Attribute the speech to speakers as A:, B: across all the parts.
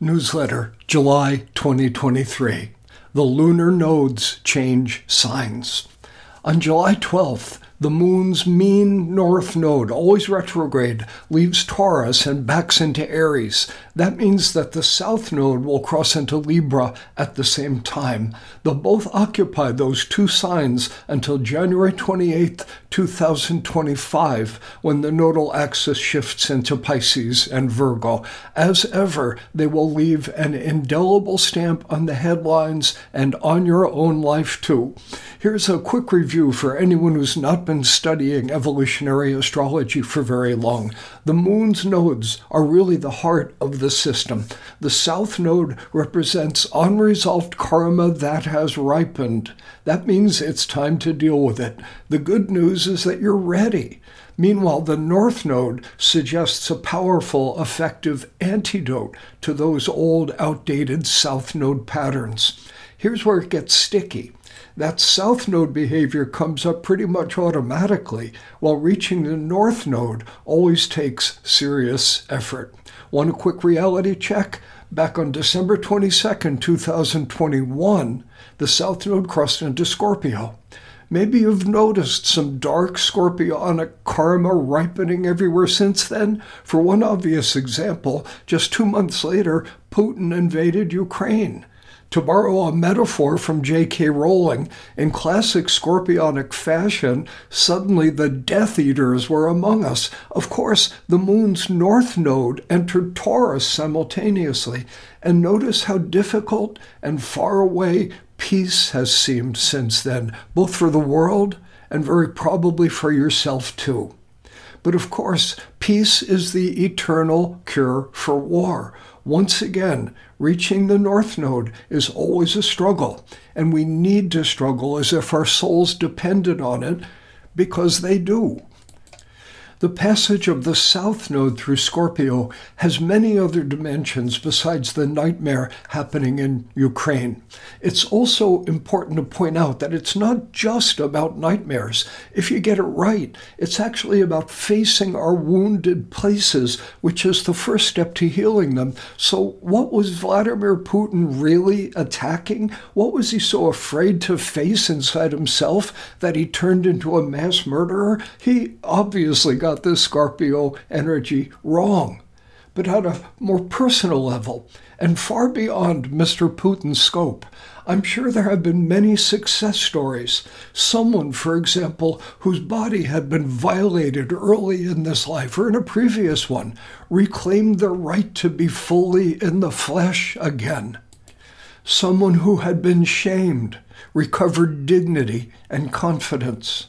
A: Newsletter, July 2023. The lunar nodes change signs. On July 12th, the moon's mean north node, always retrograde, leaves Taurus and backs into Aries. That means that the south node will cross into Libra at the same time. They'll both occupy those two signs until January 28, 2025, when the nodal axis shifts into Pisces and Virgo. As ever, they will leave an indelible stamp on the headlines and on your own life, too. Here's a quick review for anyone who's not been studying evolutionary astrology for very long. The moon's nodes are really the heart of the system. The south node represents unresolved karma that has ripened. That means it's time to deal with it. The good news is that you're ready. Meanwhile, the North Node suggests a powerful, effective antidote to those old, outdated South Node patterns. Here's where it gets sticky that south node behavior comes up pretty much automatically, while reaching the north node always takes serious effort. One quick reality check? Back on December 22nd, 2021, the south node crossed into Scorpio. Maybe you've noticed some dark scorpionic karma ripening everywhere since then. For one obvious example, just two months later, Putin invaded Ukraine. To borrow a metaphor from J.K. Rowling, in classic scorpionic fashion, suddenly the Death Eaters were among us. Of course, the moon's north node entered Taurus simultaneously, and notice how difficult and far away peace has seemed since then, both for the world and very probably for yourself too. But of course, peace is the eternal cure for war. Once again, reaching the North Node is always a struggle, and we need to struggle as if our souls depended on it, because they do. The passage of the South Node through Scorpio has many other dimensions besides the nightmare happening in Ukraine. It's also important to point out that it's not just about nightmares. If you get it right, it's actually about facing our wounded places, which is the first step to healing them. So, what was Vladimir Putin really attacking? What was he so afraid to face inside himself that he turned into a mass murderer? He obviously got got the Scorpio energy wrong. But on a more personal level, and far beyond Mr. Putin's scope, I'm sure there have been many success stories. Someone, for example, whose body had been violated early in this life or in a previous one, reclaimed the right to be fully in the flesh again. Someone who had been shamed recovered dignity and confidence.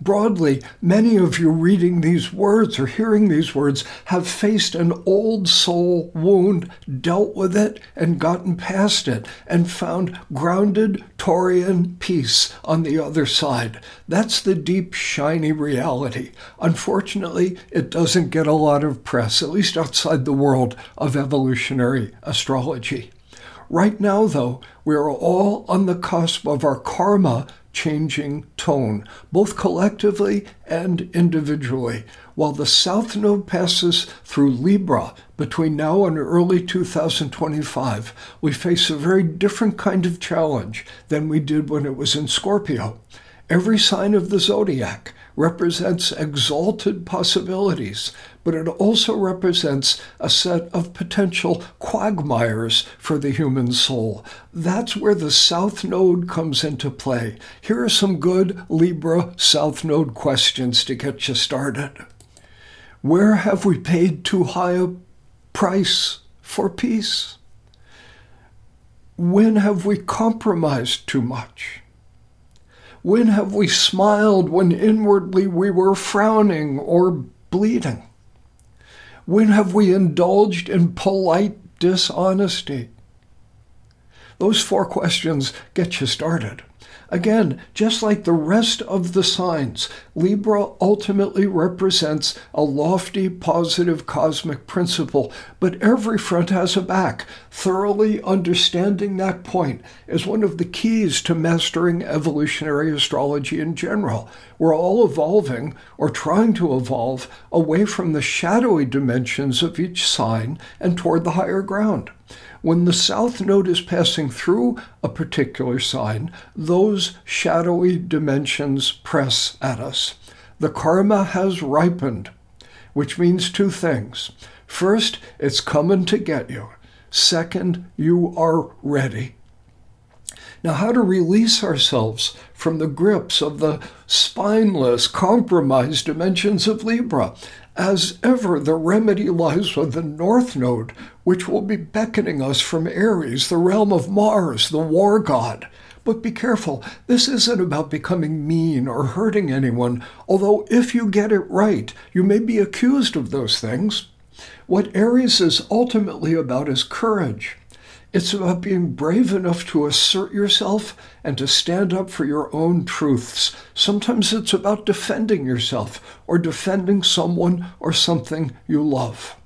A: Broadly, many of you reading these words or hearing these words have faced an old soul wound, dealt with it, and gotten past it, and found grounded Taurian peace on the other side. That's the deep, shiny reality. Unfortunately, it doesn't get a lot of press, at least outside the world of evolutionary astrology. Right now, though, we are all on the cusp of our karma changing tone, both collectively and individually. While the South Node passes through Libra between now and early 2025, we face a very different kind of challenge than we did when it was in Scorpio. Every sign of the zodiac represents exalted possibilities, but it also represents a set of potential quagmires for the human soul. That's where the South Node comes into play. Here are some good Libra South Node questions to get you started. Where have we paid too high a price for peace? When have we compromised too much? When have we smiled when inwardly we were frowning or bleeding? When have we indulged in polite dishonesty? Those four questions get you started. Again, just like the rest of the signs, Libra ultimately represents a lofty, positive cosmic principle, but every front has a back. Thoroughly understanding that point is one of the keys to mastering evolutionary astrology in general. We're all evolving, or trying to evolve, away from the shadowy dimensions of each sign and toward the higher ground. When the south node is passing through a particular sign, those shadowy dimensions press at us. The karma has ripened, which means two things. First, it's coming to get you. Second, you are ready. Now, how to release ourselves from the grips of the spineless, compromised dimensions of Libra? As ever, the remedy lies with the North Node, which will be beckoning us from Aries, the realm of Mars, the war god. But be careful, this isn't about becoming mean or hurting anyone, although if you get it right, you may be accused of those things. What Aries is ultimately about is courage. It's about being brave enough to assert yourself and to stand up for your own truths. Sometimes it's about defending yourself or defending someone or something you love.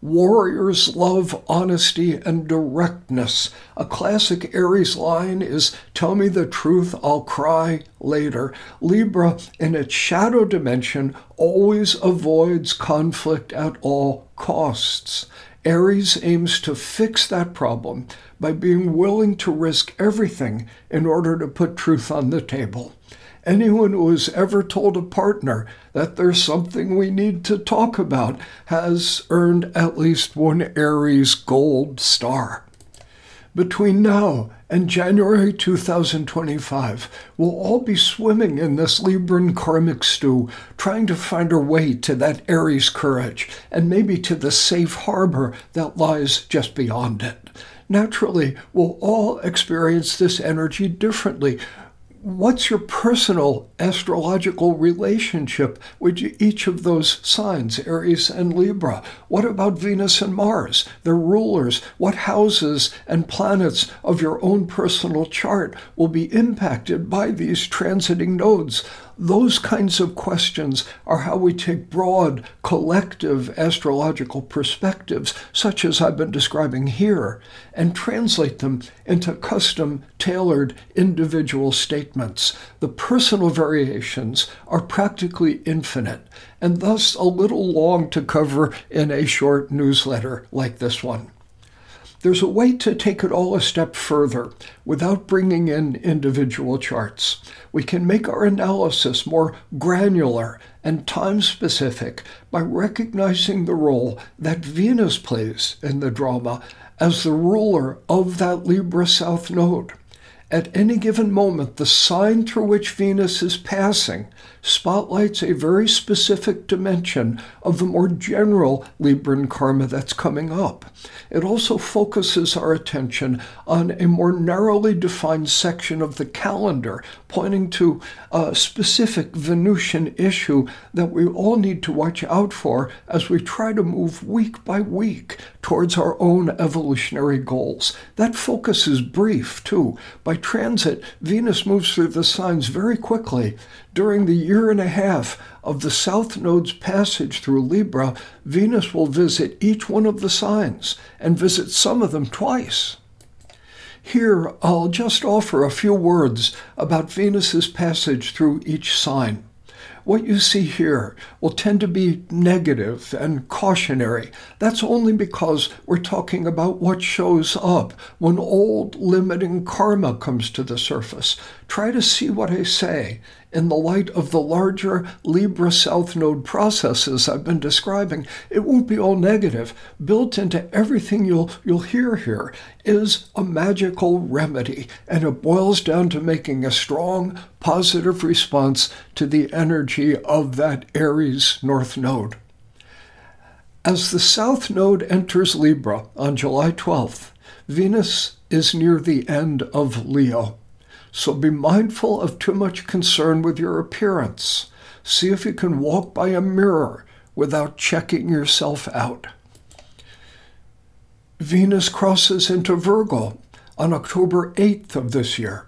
A: Warriors love honesty and directness. A classic Aries line is Tell me the truth, I'll cry later. Libra, in its shadow dimension, always avoids conflict at all costs. Aries aims to fix that problem by being willing to risk everything in order to put truth on the table. Anyone who has ever told a partner that there's something we need to talk about has earned at least one Aries gold star. Between now and January 2025, we'll all be swimming in this Libran karmic stew, trying to find our way to that Aries courage and maybe to the safe harbor that lies just beyond it. Naturally, we'll all experience this energy differently what's your personal astrological relationship with each of those signs, Aries and Libra? What about Venus and Mars, their rulers? What houses and planets of your own personal chart will be impacted by these transiting nodes? Those kinds of questions are how we take broad, collective astrological perspectives, such as I've been describing here, and translate them into custom tailored individual statements. The personal variations are practically infinite, and thus a little long to cover in a short newsletter like this one. There's a way to take it all a step further without bringing in individual charts. We can make our analysis more granular and time specific by recognizing the role that Venus plays in the drama as the ruler of that Libra South node. At any given moment, the sign through which Venus is passing spotlights a very specific dimension of the more general Libran karma that's coming up. It also focuses our attention on a more narrowly defined section of the calendar, pointing to a specific Venusian issue that we all need to watch out for as we try to move week by week towards our own evolutionary goals. That focus is brief, too. By transit, Venus moves through the signs very quickly. During the year and a half of the South Node's passage through Libra, Venus will visit each one of the signs and visit some of them twice. Here, I'll just offer a few words about Venus's passage through each sign. What you see here will tend to be negative and cautionary. That's only because we're talking about what shows up when old limiting karma comes to the surface. Try to see what I say in the light of the larger Libra South Node processes I've been describing, it won't be all negative. Built into everything you'll, you'll hear here is a magical remedy, and it boils down to making a strong, positive response to the energy of that Aries North Node. As the South Node enters Libra on July 12th, Venus is near the end of Leo. So be mindful of too much concern with your appearance. See if you can walk by a mirror without checking yourself out. Venus crosses into Virgo on October 8th of this year.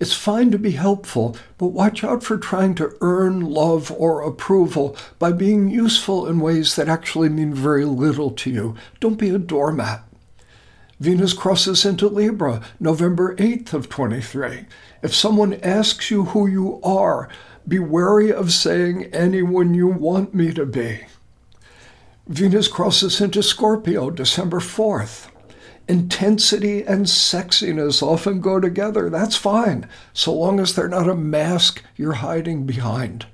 A: It's fine to be helpful, but watch out for trying to earn love or approval by being useful in ways that actually mean very little to you. Don't be a doormat. Venus crosses into Libra November 8th of 23. If someone asks you who you are, be wary of saying anyone you want me to be. Venus crosses into Scorpio December 4th. Intensity and sexiness often go together. That's fine, so long as they're not a mask you're hiding behind.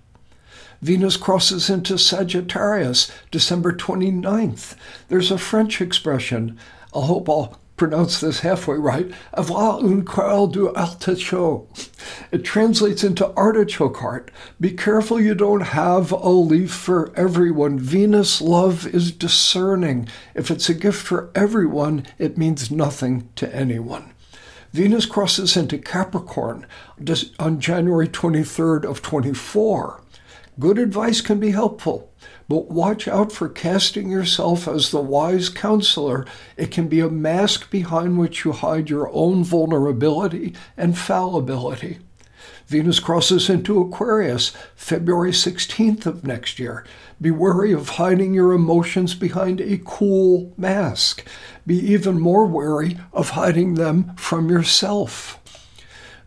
A: Venus crosses into Sagittarius December 29th. There's a French expression, I hope I'll pronounce this halfway right, avoir un coeur du artichaut. It translates into artichoke heart. Be careful you don't have a leaf for everyone. Venus love is discerning. If it's a gift for everyone, it means nothing to anyone. Venus crosses into Capricorn on January 23rd of 24. Good advice can be helpful, but watch out for casting yourself as the wise counselor. It can be a mask behind which you hide your own vulnerability and fallibility. Venus crosses into Aquarius February 16th of next year. Be wary of hiding your emotions behind a cool mask. Be even more wary of hiding them from yourself.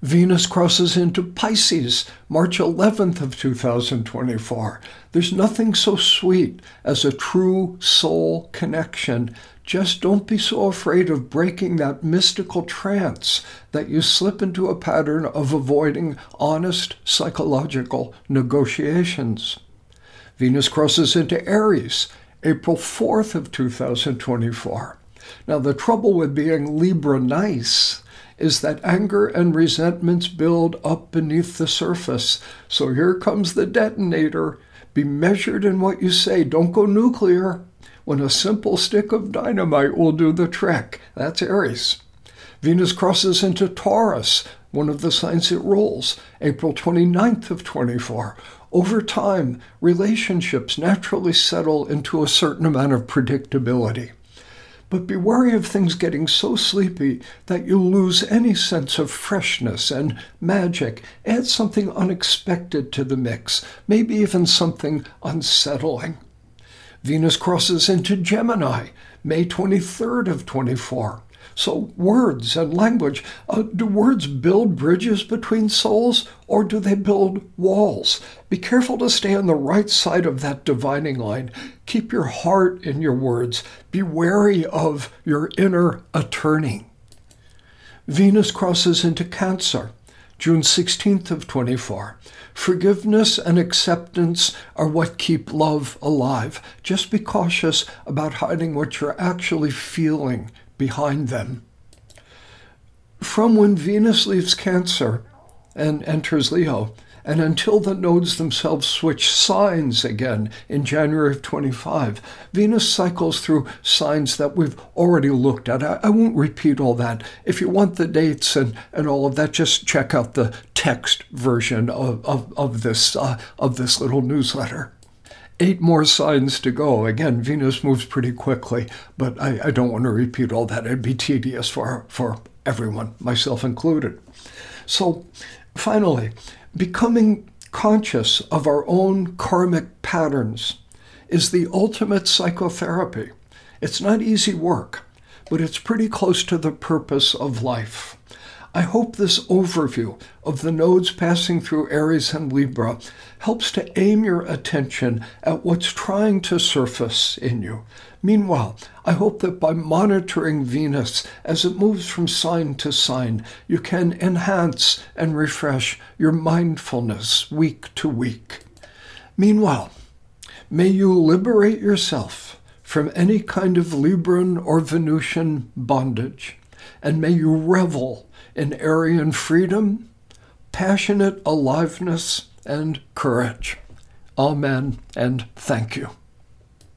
A: Venus crosses into Pisces March 11th of 2024. There's nothing so sweet as a true soul connection. Just don't be so afraid of breaking that mystical trance that you slip into a pattern of avoiding honest psychological negotiations. Venus crosses into Aries April 4th of 2024. Now the trouble with being Libra nice is that anger and resentments build up beneath the surface. So here comes the detonator. Be measured in what you say. Don't go nuclear when a simple stick of dynamite will do the trick. That's Aries. Venus crosses into Taurus, one of the signs it rules, April 29th of 24. Over time, relationships naturally settle into a certain amount of predictability. But be wary of things getting so sleepy that you lose any sense of freshness and magic. Add something unexpected to the mix, maybe even something unsettling. Venus crosses into Gemini, May 23rd of 24. So, words and language uh, do words build bridges between souls or do they build walls? Be careful to stay on the right side of that dividing line. Keep your heart in your words. Be wary of your inner attorney. Venus crosses into Cancer. June 16th of 24. Forgiveness and acceptance are what keep love alive. Just be cautious about hiding what you're actually feeling behind them. From when Venus leaves Cancer and enters Leo, and until the nodes themselves switch signs again in January of 25, Venus cycles through signs that we've already looked at. I, I, won't repeat all that. If you want the dates and, and all of that, just check out the text version of, of, of this, uh, of this little newsletter eight more signs to go. Again, Venus moves pretty quickly, but I, I don't want to repeat all that. It'd be tedious for, for everyone, myself included. So, finally, becoming conscious of our own karmic patterns is the ultimate psychotherapy. It's not easy work, but it's pretty close to the purpose of life. I hope this overview of the nodes passing through Aries and Libra helps to aim your attention at what's trying to surface in you. Meanwhile, I hope that by monitoring Venus as it moves from sign to sign, you can enhance and refresh your mindfulness week to week. Meanwhile, may you liberate yourself from any kind of Libran or Venusian bondage, and may you revel in Arian freedom, passionate aliveness, and courage. Amen and thank you.